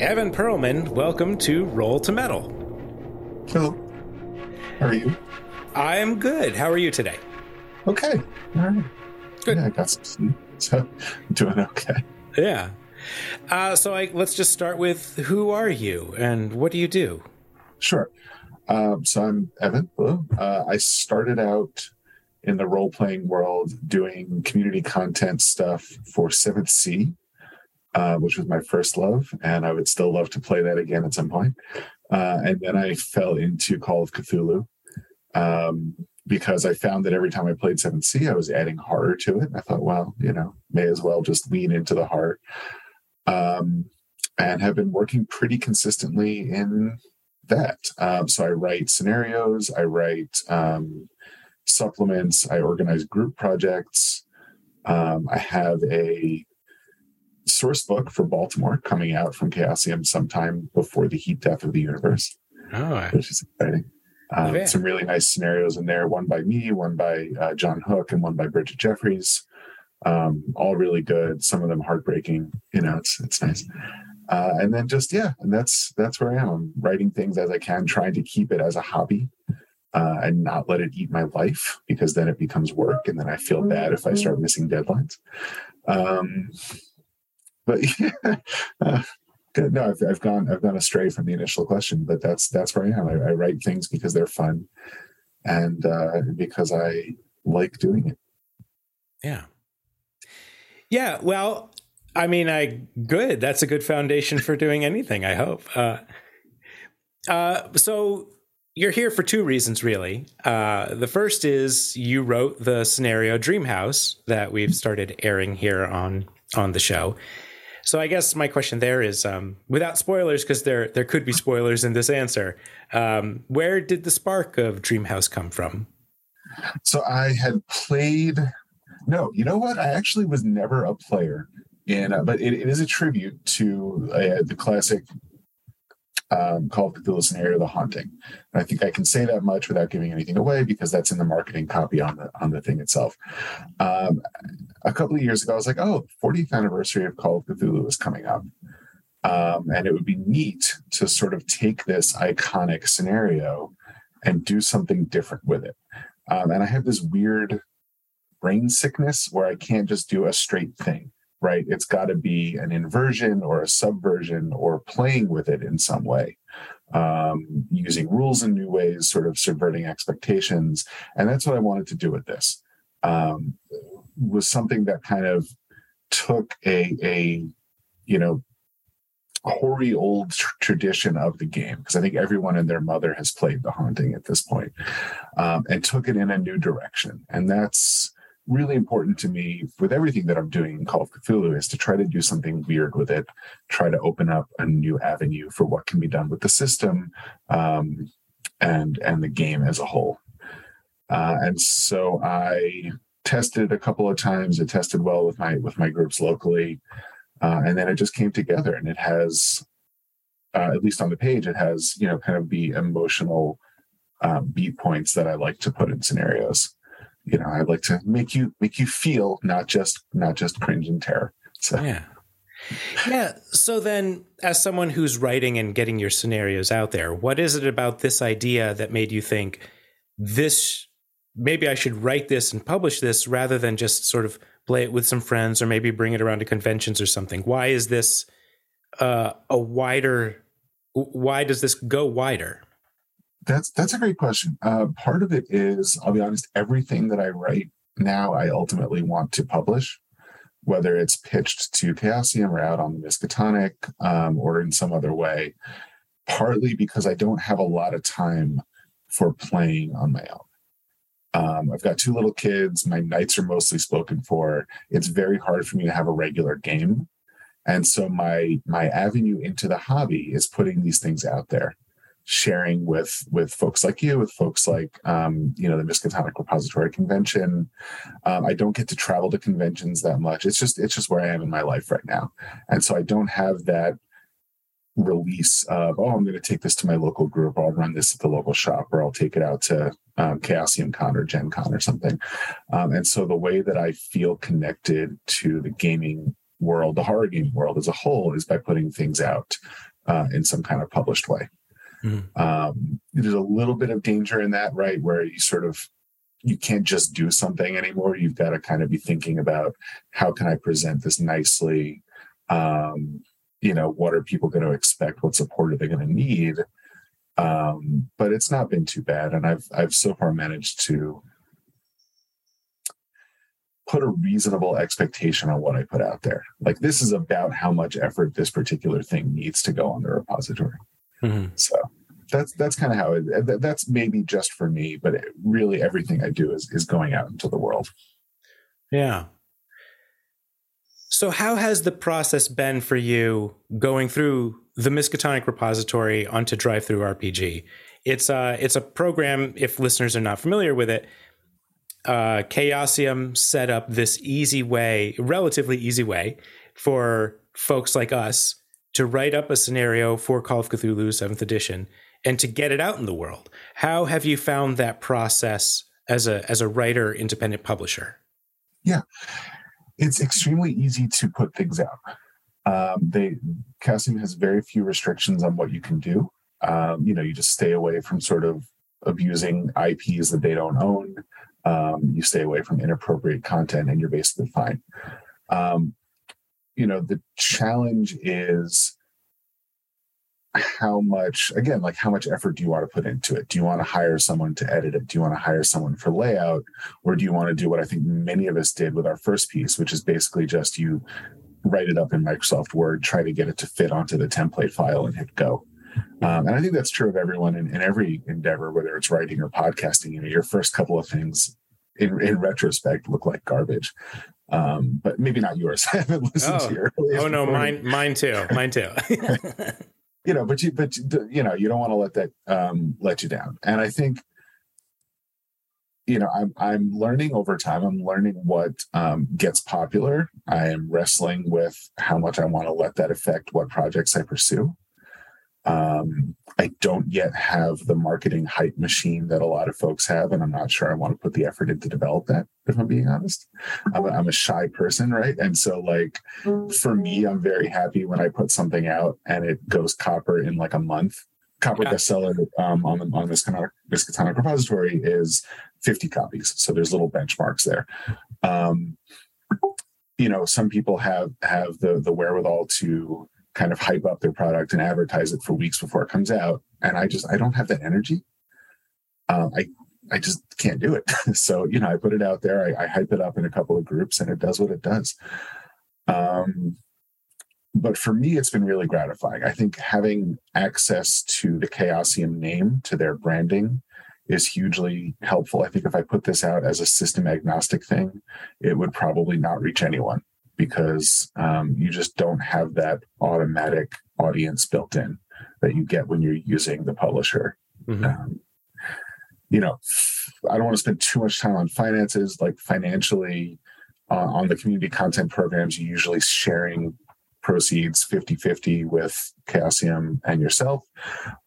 Evan Perlman, welcome to Roll to Metal. Hello. How are you? I'm good. How are you today? Okay. All right. Good. Yeah, I got some sleep, so I'm doing okay. Yeah. Uh, so I, let's just start with who are you and what do you do? Sure. Um, so I'm Evan. Hello. Uh, I started out in the role playing world doing community content stuff for Seventh Sea, uh, which was my first love, and I would still love to play that again at some point. Uh, and then I fell into Call of Cthulhu um, because I found that every time I played Seventh Sea, I was adding horror to it. I thought, well, you know, may as well just lean into the heart. Um, and have been working pretty consistently in that. Um, so I write scenarios, I write um, supplements, I organize group projects. Um, I have a source book for Baltimore coming out from Chaosium sometime before the heat death of the universe, Oh, which is exciting. Um, Yeah. Some really nice scenarios in there. One by me, one by uh, John Hook, and one by Bridget Jeffries. Um, all really good. Some of them heartbreaking. You know, it's it's nice. Uh, and then just yeah, and that's that's where I am. I'm writing things as I can, trying to keep it as a hobby. Uh, and not let it eat my life because then it becomes work and then I feel bad if I start missing deadlines. Um, but yeah, uh, no, I've, I've gone I've gone astray from the initial question, but that's that's where I am. I, I write things because they're fun, and uh, because I like doing it. yeah. Yeah. Well, I mean, I good. That's a good foundation for doing anything. I hope. Uh, uh, so you're here for two reasons, really. Uh, the first is you wrote the scenario Dream House that we've started airing here on on the show. So I guess my question there is, um, without spoilers, because there there could be spoilers in this answer. Um, where did the spark of Dreamhouse come from? So I had played. No, you know what? I actually was never a player in, uh, but it, it is a tribute to uh, the classic um, Call of Cthulhu scenario, The Haunting. And I think I can say that much without giving anything away because that's in the marketing copy on the on the thing itself. Um, a couple of years ago, I was like, "Oh, 40th anniversary of Call of Cthulhu is coming up." Um, and it would be neat to sort of take this iconic scenario and do something different with it. Um, and I have this weird brain sickness where I can't just do a straight thing, right? It's got to be an inversion or a subversion or playing with it in some way, um, using rules in new ways, sort of subverting expectations. And that's what I wanted to do with this. Um, was something that kind of took a a you know hoary old tr- tradition of the game because I think everyone and their mother has played the haunting at this point, um, and took it in a new direction. And that's really important to me with everything that I'm doing in Call of Cthulhu is to try to do something weird with it, try to open up a new avenue for what can be done with the system um, and and the game as a whole. Uh, and so I tested a couple of times. It tested well with my with my groups locally. Uh, and then it just came together and it has uh, at least on the page it has you know kind of the emotional uh, beat points that i like to put in scenarios you know i like to make you make you feel not just not just cringe and terror so Yeah. Yeah. So then, as someone who's writing and getting your scenarios out there, what is it about this idea that made you think this, maybe I should write this and publish this rather than just sort of play it with some friends or maybe bring it around to conventions or something? Why is this uh, a wider, why does this go wider? That's that's a great question. Uh, part of it is i'll be honest everything that i write now i ultimately want to publish whether it's pitched to chaosium or out on the miskatonic um, or in some other way partly because i don't have a lot of time for playing on my own. Um, i've got two little kids my nights are mostly spoken for. It's very hard for me to have a regular game. And so my my avenue into the hobby is putting these things out there sharing with with folks like you, with folks like um, you know the Miskatonic Repository Convention. Um, I don't get to travel to conventions that much. It's just it's just where I am in my life right now, and so I don't have that release of oh I'm going to take this to my local group, or I'll run this at the local shop, or I'll take it out to um, Chaosium Con or Gen Con or something. Um, and so the way that I feel connected to the gaming world, the horror game world as a whole, is by putting things out uh, in some kind of published way. Mm-hmm. Um, there's a little bit of danger in that, right? Where you sort of you can't just do something anymore. You've got to kind of be thinking about how can I present this nicely. Um, you know, what are people going to expect? What support are they going to need? Um, but it's not been too bad, and I've I've so far managed to put a reasonable expectation on what I put out there. Like this is about how much effort this particular thing needs to go on the repository. Mm-hmm. So that's that's kind of how it. That's maybe just for me, but it, really everything I do is is going out into the world. Yeah. So how has the process been for you going through the Miskatonic repository onto DriveThruRPG? It's a uh, it's a program. If listeners are not familiar with it, uh, Chaosium set up this easy way, relatively easy way, for folks like us to write up a scenario for Call of Cthulhu Seventh Edition and to get it out in the world. How have you found that process as a as a writer, independent publisher? Yeah, it's extremely easy to put things out. Um, they Chaosium has very few restrictions on what you can do. Um, you know, you just stay away from sort of abusing IPs that they don't own um, you stay away from inappropriate content and you're basically fine um, you know the challenge is how much again like how much effort do you want to put into it do you want to hire someone to edit it do you want to hire someone for layout or do you want to do what i think many of us did with our first piece which is basically just you write it up in microsoft word try to get it to fit onto the template file and hit go um, and I think that's true of everyone in, in, every endeavor, whether it's writing or podcasting. You know, your first couple of things, in, in retrospect, look like garbage. Um, but maybe not yours. I haven't listened oh. to your. Oh no, mine, mine too, mine too. you know, but you, but you know, you don't want to let that um, let you down. And I think, you know, I'm I'm learning over time. I'm learning what um, gets popular. I am wrestling with how much I want to let that affect what projects I pursue. Um, I don't yet have the marketing hype machine that a lot of folks have, and I'm not sure I want to put the effort in to develop that. If I'm being honest, I'm a, I'm a shy person, right? And so, like for me, I'm very happy when I put something out and it goes copper in like a month. Copper yeah. bestseller um, on the on this kind of Miskatonic repository is 50 copies, so there's little benchmarks there. Um, you know, some people have have the the wherewithal to kind of hype up their product and advertise it for weeks before it comes out. And I just I don't have that energy. Um, I I just can't do it. so you know, I put it out there. I, I, hype it up in a couple of groups, and it does what it does. Um, but for me, it's been really gratifying. I think having access to the Chaosium name, to their branding, is hugely helpful. I think if I put this out as a system agnostic thing, it would probably not reach anyone because um, you just don't have that automatic audience built in that you get when you're using the publisher. Mm-hmm. Um, you know, I don't want to spend too much time on finances. Like financially, uh, on the community content programs, you're usually sharing proceeds 50 50 with Chaosium and yourself.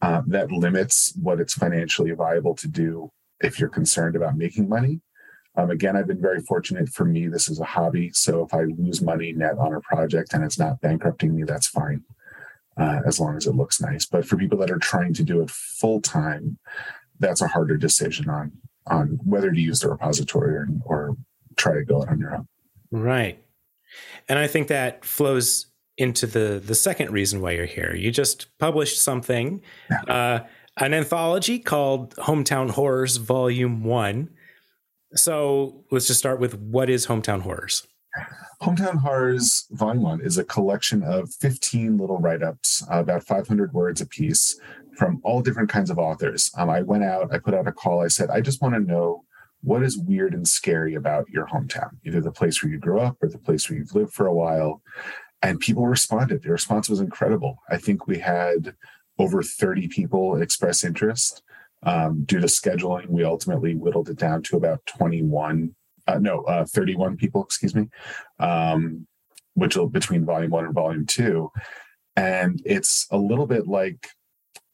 Uh, that limits what it's financially viable to do if you're concerned about making money. Um, again, I've been very fortunate. For me, this is a hobby. So if I lose money net on a project and it's not bankrupting me, that's fine, uh, as long as it looks nice. But for people that are trying to do it full time, that's a harder decision on on whether to use the repository or, or try to go it on your own. Right, and I think that flows into the the second reason why you're here. You just published something, yeah. uh, an anthology called Hometown Horrors Volume One so let's just start with what is Hometown Horrors? Hometown Horrors Volume 1 is a collection of 15 little write ups, uh, about 500 words a piece from all different kinds of authors. Um, I went out, I put out a call, I said, I just want to know what is weird and scary about your hometown, either the place where you grew up or the place where you've lived for a while. And people responded. The response was incredible. I think we had over 30 people express interest. Um, due to scheduling, we ultimately whittled it down to about 21, uh, no, uh, 31 people, excuse me, um, which will between volume one and volume two. And it's a little bit like,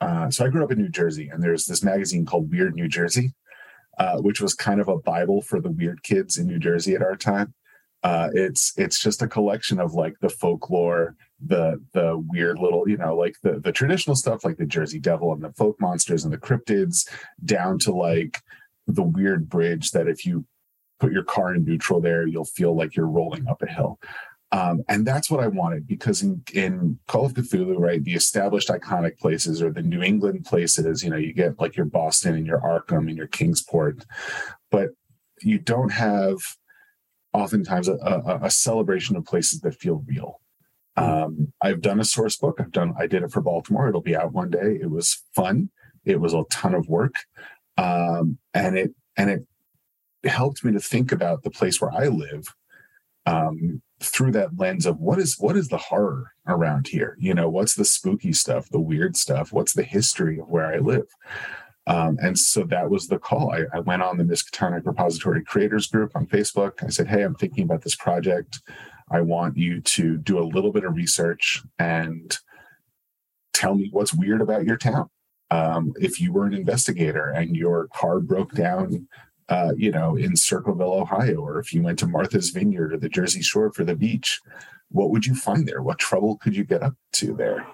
uh, so I grew up in New Jersey, and there's this magazine called Weird New Jersey, uh, which was kind of a Bible for the weird kids in New Jersey at our time. Uh, it's it's just a collection of like the folklore the the weird little you know like the the traditional stuff like the jersey devil and the folk monsters and the cryptids down to like the weird bridge that if you put your car in neutral there you'll feel like you're rolling up a hill. Um, and that's what I wanted because in, in Call of Cthulhu, right, the established iconic places or the New England places, you know, you get like your Boston and your Arkham and your Kingsport, but you don't have oftentimes a, a, a celebration of places that feel real. Um, I've done a source book. I've done. I did it for Baltimore. It'll be out one day. It was fun. It was a ton of work, um, and it and it helped me to think about the place where I live um, through that lens of what is what is the horror around here. You know, what's the spooky stuff, the weird stuff. What's the history of where I live. Um, and so that was the call. I, I went on the Miskatonic Repository Creators Group on Facebook. I said, Hey, I'm thinking about this project. I want you to do a little bit of research and tell me what's weird about your town. Um, if you were an investigator and your car broke down, uh, you know, in Circleville, Ohio, or if you went to Martha's Vineyard or the Jersey Shore for the beach, what would you find there? What trouble could you get up to there?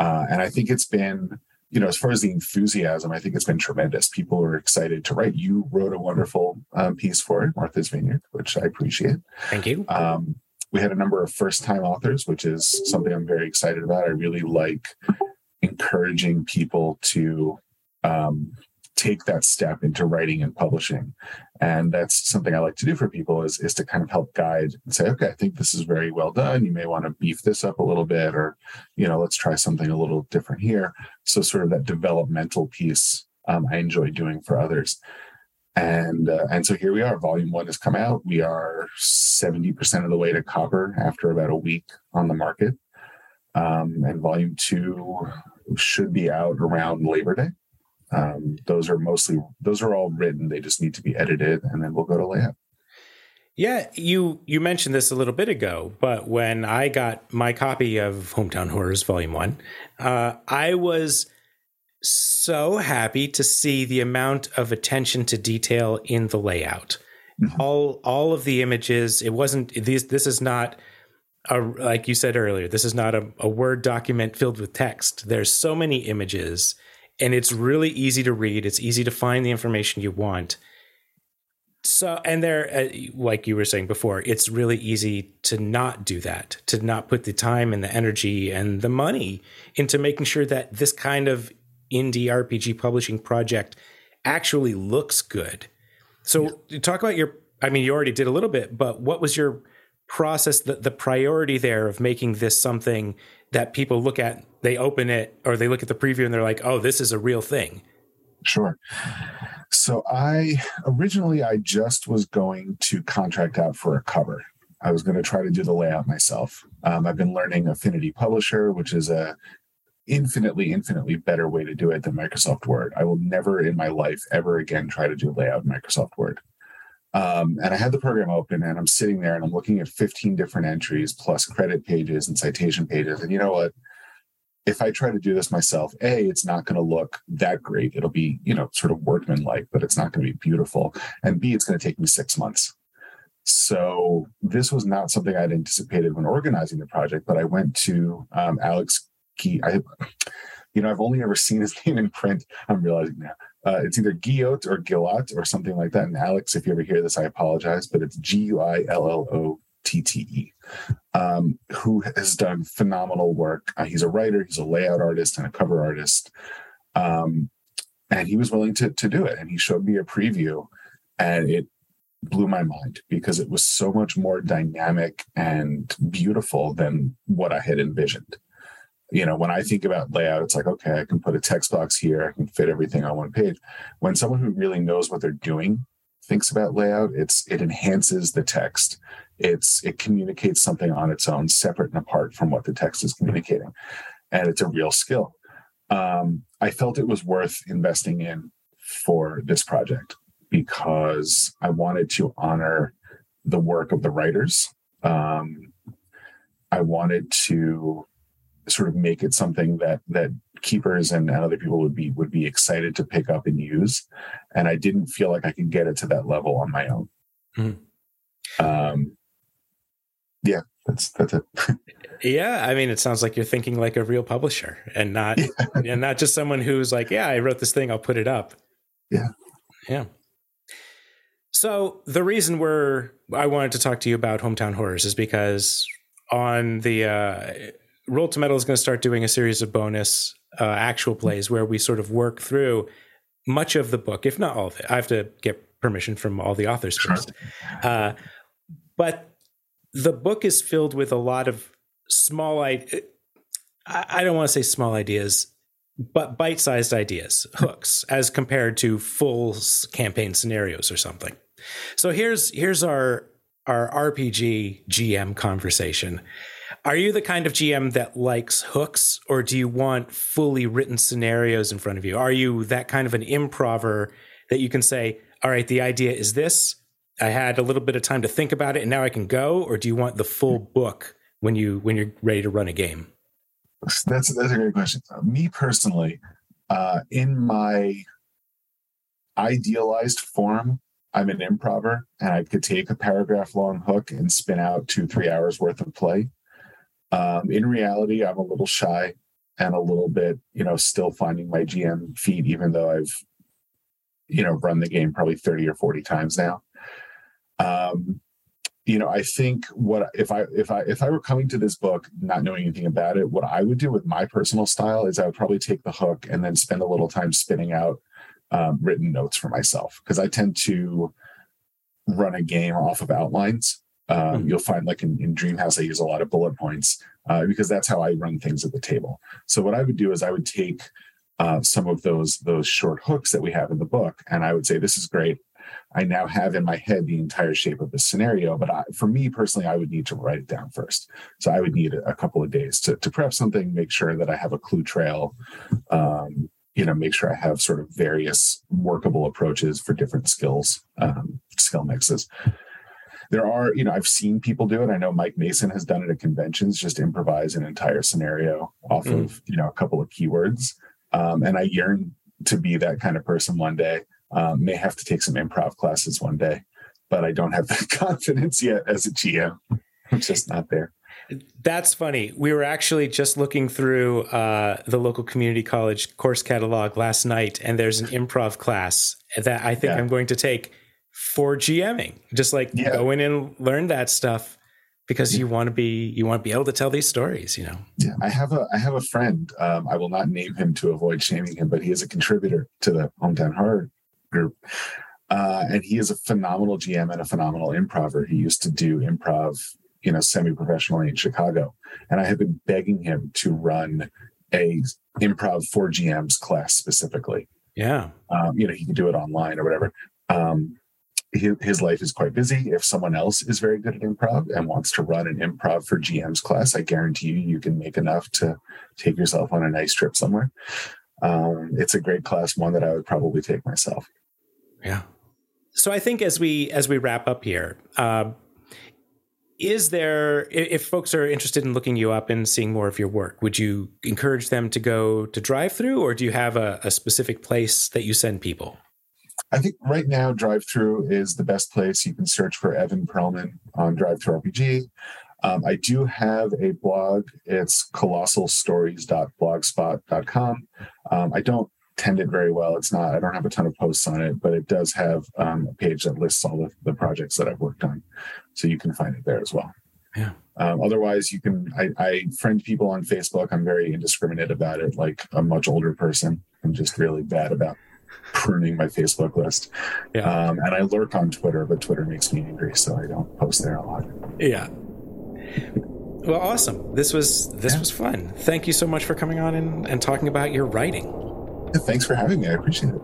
Uh, and I think it's been, you know, as far as the enthusiasm, I think it's been tremendous. People are excited to write. You wrote a wonderful um, piece for it, Martha's Vineyard, which I appreciate. Thank you. Um, we had a number of first time authors, which is something I'm very excited about. I really like encouraging people to um, take that step into writing and publishing. And that's something I like to do for people is, is to kind of help guide and say, okay, I think this is very well done. You may want to beef this up a little bit, or, you know, let's try something a little different here. So sort of that developmental piece um, I enjoy doing for others and uh, and so here we are volume one has come out we are 70% of the way to copper after about a week on the market um, and volume two should be out around labor day um, those are mostly those are all written they just need to be edited and then we'll go to layout yeah, you you mentioned this a little bit ago, but when I got my copy of Hometown Horrors Volume One, uh, I was so happy to see the amount of attention to detail in the layout. Mm-hmm. All all of the images. It wasn't these. This is not a like you said earlier. This is not a, a word document filled with text. There's so many images, and it's really easy to read. It's easy to find the information you want. So, and there, uh, like you were saying before, it's really easy to not do that, to not put the time and the energy and the money into making sure that this kind of indie RPG publishing project actually looks good. So yeah. talk about your I mean you already did a little bit, but what was your process the, the priority there of making this something that people look at, they open it or they look at the preview and they're like, "Oh, this is a real thing." Sure. So I originally I just was going to contract out for a cover. I was going to try to do the layout myself. Um, I've been learning Affinity Publisher, which is a infinitely, infinitely better way to do it than Microsoft Word. I will never in my life ever again try to do layout in Microsoft Word. Um, and I had the program open and I'm sitting there and I'm looking at 15 different entries plus credit pages and citation pages. And you know what? If I try to do this myself, A, it's not going to look that great. It'll be, you know, sort of workmanlike, but it's not going to be beautiful. And B, it's going to take me six months. So this was not something I'd anticipated when organizing the project, but I went to um, Alex I, you know, I've only ever seen his name in print. I'm realizing now. Uh, it's either Guillot or Gillot or something like that. And Alex, if you ever hear this, I apologize, but it's G U I L L O T T E, um, who has done phenomenal work. Uh, he's a writer, he's a layout artist, and a cover artist. Um, and he was willing to, to do it. And he showed me a preview, and it blew my mind because it was so much more dynamic and beautiful than what I had envisioned you know when i think about layout it's like okay i can put a text box here i can fit everything on one page when someone who really knows what they're doing thinks about layout it's it enhances the text it's it communicates something on its own separate and apart from what the text is communicating. And it's a real skill. Um, i felt it was worth investing in for this project because i wanted to honor the work of the writers. Um, i wanted to sort of make it something that that keepers and, other people would be would be excited to pick up and use. And i didn't feel like i could get it to that level on my own. Mm-hmm. um yeah that's that's it Yeah, I mean, it sounds like you're thinking like a real publisher, and not yeah. and not just someone who's like, yeah, I wrote this thing, I'll put it up. Yeah, yeah. So the reason we're I wanted to talk to you about hometown horrors is because on the uh, Roll to Metal is going to start doing a series of bonus uh, actual plays where we sort of work through much of the book, if not all of it. I have to get permission from all the authors first. Uh, but the book is filled with a lot of small I, I don't want to say small ideas, but bite-sized ideas, hooks, as compared to full campaign scenarios or something. So here's here's our our RPG GM conversation. Are you the kind of GM that likes hooks, or do you want fully written scenarios in front of you? Are you that kind of an improver that you can say, all right, the idea is this. I had a little bit of time to think about it and now I can go, or do you want the full book when you when you're ready to run a game? That's that's a great question. Me personally, uh, in my idealized form, I'm an improver and I could take a paragraph long hook and spin out two, three hours worth of play. Um, in reality, I'm a little shy and a little bit, you know, still finding my GM feet, even though I've, you know, run the game probably 30 or 40 times now. Um, you know, I think what if I if I if I were coming to this book not knowing anything about it, what I would do with my personal style is I would probably take the hook and then spend a little time spinning out um, written notes for myself because I tend to run a game off of outlines. Um, mm-hmm. You'll find like in, in Dreamhouse, I use a lot of bullet points uh, because that's how I run things at the table. So what I would do is I would take uh, some of those those short hooks that we have in the book, and I would say, "This is great. I now have in my head the entire shape of the scenario. But I, for me personally, I would need to write it down first. So I would need a, couple of days to, to prep something, make sure that I have a clue trail, um, you know, make sure I have sort of various workable approaches for different skills, um, skill mixes. There are, you know, I've seen people do it. I know Mike Mason has done it at conventions, just improvise an entire scenario off mm. of, you know, a couple of keywords. Um, and I yearn to be that kind of person one day. Um, may have to take some improv classes one day, but I don't have the confidence yet as a GM. I'm just not there. That's funny. We were actually just looking through uh, the local community college course catalog last night, and there's an improv class that I think yeah. I'm going to take for GMing. Just like yeah. go in and learn that stuff because you want to be you want to be able to tell these stories. You know. Yeah, I have a I have a friend. Um, I will not name him to avoid shaming him, but he is a contributor to the hometown horror group. Uh, and he is a phenomenal GM and a phenomenal improver. He used to do improv, you know, semi-professionally in Chicago. And I have been begging him to run a improv for GMs class specifically. Yeah. Um, you know, he can do it online or whatever. Um, his, his life is quite busy. If someone else is very good at improv and wants to run an improv for GMs class, I guarantee you, you can make enough to take yourself on a nice trip somewhere. Um, it's a great class, one that I would probably take myself. Yeah. So I think as we as we wrap up here, uh, is there if folks are interested in looking you up and seeing more of your work, would you encourage them to go to drive through, or do you have a, a specific place that you send people? I think right now drive through is the best place. You can search for Evan Perlman on DriveThruRPG. Um, I do have a blog. It's colossalstories.blogspot.com. Um, I don't it very well. It's not, I don't have a ton of posts on it, but it does have um, a page that lists all the, the projects that I've worked on. So you can find it there as well. Yeah. Um, otherwise, you can, I, I friend people on Facebook. I'm very indiscriminate about it, like a much older person. I'm just really bad about pruning my Facebook list. Yeah. Um, and I lurk on Twitter, but Twitter makes me angry, so I don't post there a lot. Yeah. Well, awesome. This was this yeah. was fun. Thank you so much for coming on and, and talking about your writing. Thanks for having me. I appreciate it.